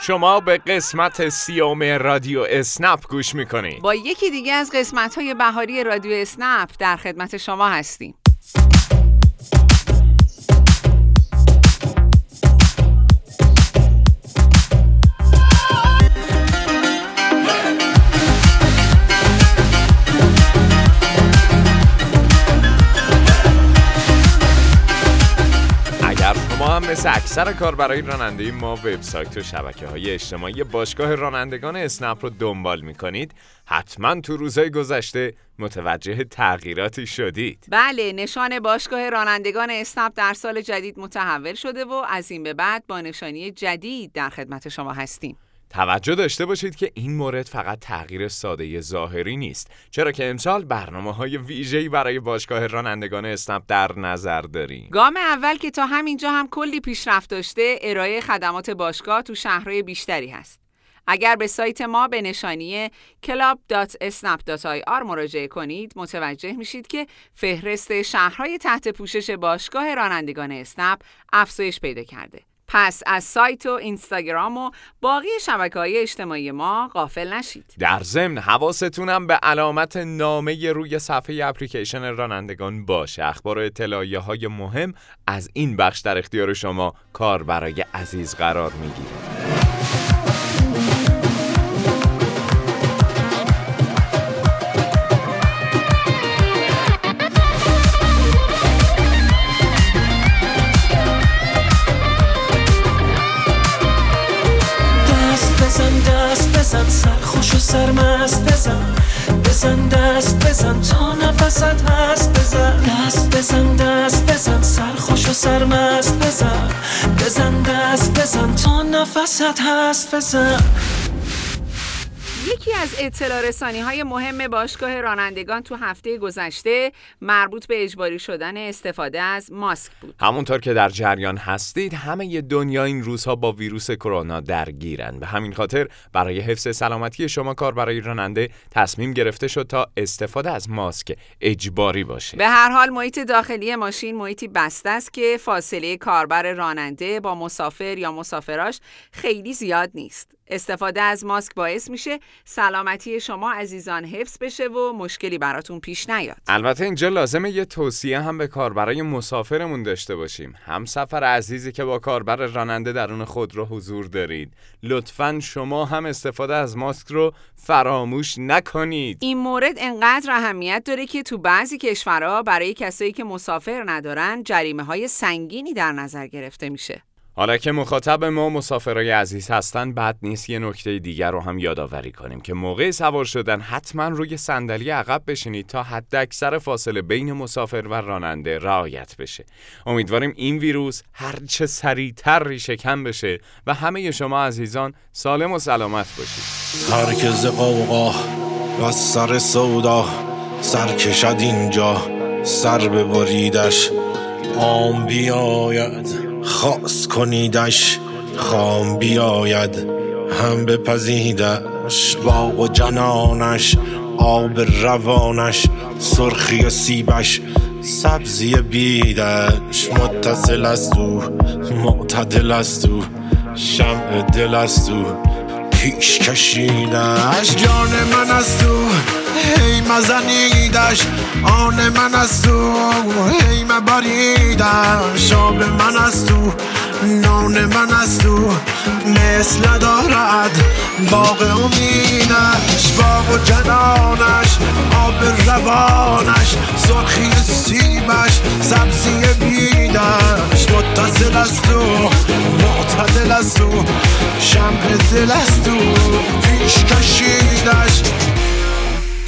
شما به قسمت سیوم رادیو اسنپ گوش می‌کنید. با یکی دیگه از قسمت های بهاری رادیو اسنپ در خدمت شما هستیم. مثل اکثر کار برای راننده ما وبسایت و شبکه های اجتماعی باشگاه رانندگان اسنپ رو دنبال می‌کنید. حتما تو روزهای گذشته متوجه تغییراتی شدید. بله نشان باشگاه رانندگان اسنپ در سال جدید متحول شده و از این به بعد با نشانی جدید در خدمت شما هستیم. توجه داشته باشید که این مورد فقط تغییر ساده ظاهری نیست چرا که امسال برنامه های ویژه‌ای برای باشگاه رانندگان اسنپ در نظر داریم. گام اول که تا همینجا هم کلی پیشرفت داشته ارائه خدمات باشگاه تو شهرهای بیشتری هست. اگر به سایت ما به نشانی club.snap.ir مراجعه کنید متوجه میشید که فهرست شهرهای تحت پوشش باشگاه رانندگان اسنپ افزایش پیدا کرده. پس از سایت و اینستاگرام و باقی شبکه های اجتماعی ما غافل نشید. در ضمن حواستونم به علامت نامه روی صفحه اپلیکیشن رانندگان باشه. اخبار و اطلاعیه های مهم از این بخش در اختیار شما کار برای عزیز قرار می‌گیره سرمست بزن. بزن دست بزن. تا نفست هست بزن. دست بزن دست بزن. سرخوش و سرمست بزن. بزن دست بزن. تا نفست هست بزن. یکی از اطلاع رسانی های مهم باشگاه رانندگان تو هفته گذشته مربوط به اجباری شدن استفاده از ماسک بود. همونطور که در جریان هستید همه دنیا این روزها با ویروس کرونا درگیرن. به همین خاطر برای حفظ سلامتی شما کار برای راننده تصمیم گرفته شد تا استفاده از ماسک اجباری باشه. به هر حال محیط داخلی ماشین محیطی بسته است که فاصله کاربر راننده با مسافر یا مسافراش خیلی زیاد نیست. استفاده از ماسک باعث میشه سلامتی شما عزیزان حفظ بشه و مشکلی براتون پیش نیاد. البته اینجا لازمه یه توصیه هم به کاربرای مسافرمون داشته باشیم. هم سفر عزیزی که با کاربر راننده درون خود رو حضور دارید. لطفا شما هم استفاده از ماسک رو فراموش نکنید. این مورد انقدر اهمیت داره که تو بعضی کشورها برای کسایی که مسافر ندارن جریمه های سنگینی در نظر گرفته میشه. حالا که مخاطب ما مسافرای عزیز هستن بد نیست یه نکته دیگر رو هم یادآوری کنیم که موقع سوار شدن حتما روی صندلی عقب بشینید تا حد اکثر فاصله بین مسافر و راننده رعایت بشه. امیدواریم این ویروس هرچه سریعتر ریشه کم بشه و همه شما عزیزان سالم و سلامت باشید. هرکز قوقا و سر سودا سر کشد اینجا سر ببریدش آم بیاید. خاص کنیدش خام بیاید. هم بپزیدش باغ و جنانش آب روانش سرخی سیبش. سبزی بیدش متصل است او معتدل است او شمع دل است او. پیش کشیدش. جان من است او هی مزنیدش. آن من از تو هی مبریدش. آب من از تو نان من از تو مثل دارد. باغ امیدش باغ و جنانش آب روانش سرخی سیبش سبزی بیدش. متصل از تو معتدل از تو شمع دل از تو پیش کشیدش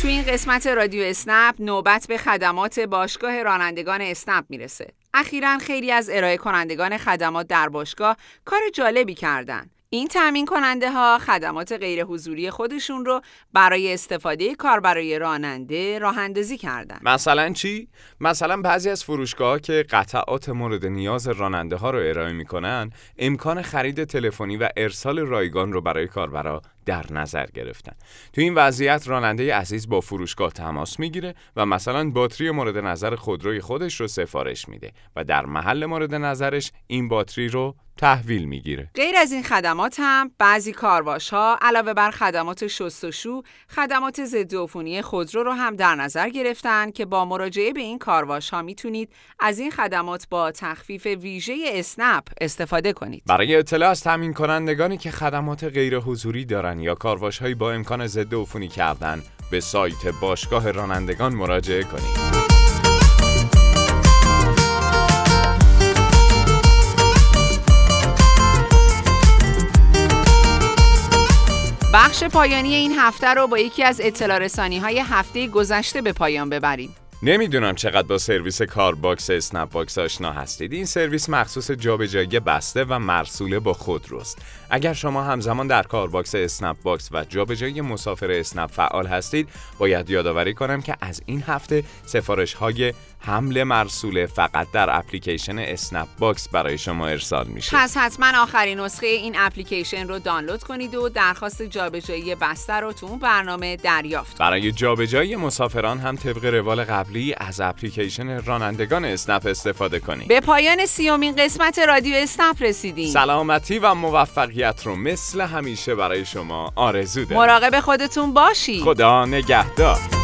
تو این قسمت رادیو اسنپ نوبت به خدمات باشگاه رانندگان اسنپ می‌رسه. اخیرا خیلی از ارائه کنندگان خدمات در باشگاه کار جالبی کردن. این تامین کننده ها خدمات غیر حضوری خودشون رو برای استفاده کار برای راننده راه اندازی کردن. مثلا چی؟ مثلا بعضی از فروشگاه که قطعات مورد نیاز راننده ها رو ارائه می‌کنن، امکان خرید تلفنی و ارسال رایگان رو برای کاربرا در نظر گرفتن تو این وضعیت راننده عزیز با فروشگاه تماس می‌گیره و مثلا باتری مورد نظر خودروی خودش رو سفارش میده و در محل مورد نظرش این باتری رو تحویل می‌گیره. غیر از این خدمات هم بعضی کارواش ها علاوه بر خدمات شستشو، خدمات ضد عفونی خودرو رو هم در نظر گرفتن که با مراجعه به این کارواش ها می‌تونید از این خدمات با تخفیف ویژه اسنپ استفاده کنید. برای اطلاع از تامین کنندگانی که خدمات غیر حضوری دارن یا کارواش هایی با امکان ضد عفونی کردن به سایت باشگاه رانندگان مراجعه کنید. بخش پایانی این هفته رو با یکی از اطلاع رسانی های هفته گذشته به پایان ببریم. نمی‌دونم چقدر با سرویس کار باکس اسنپ باکس آشنا هستید. این سرویس مخصوص جابجایی بسته و مرسوله با خودروست اگر شما همزمان در کار باکس اسنپ باکس و جابجایی مسافر اسنپ فعال هستید باید یادآوری کنم که از این هفته سفارش های حمل مرسوله فقط در اپلیکیشن اسنپ باکس برای شما ارسال میشه. پس حتما آخرین نسخه این اپلیکیشن رو دانلود کنید و درخواست جابجایی بسته رو تو اون برنامه دریافت برای جابجایی مسافران هم طبق روال قبلی از اپلیکیشن رانندگان اسنپ استفاده کنید. به پایان سیومین قسمت رادیو اسنپ رسیدیم. سلامتی و موفقیت رو مثل همیشه برای شما آرزو دارم مراقب خودتون باشید. خدا نگهدار.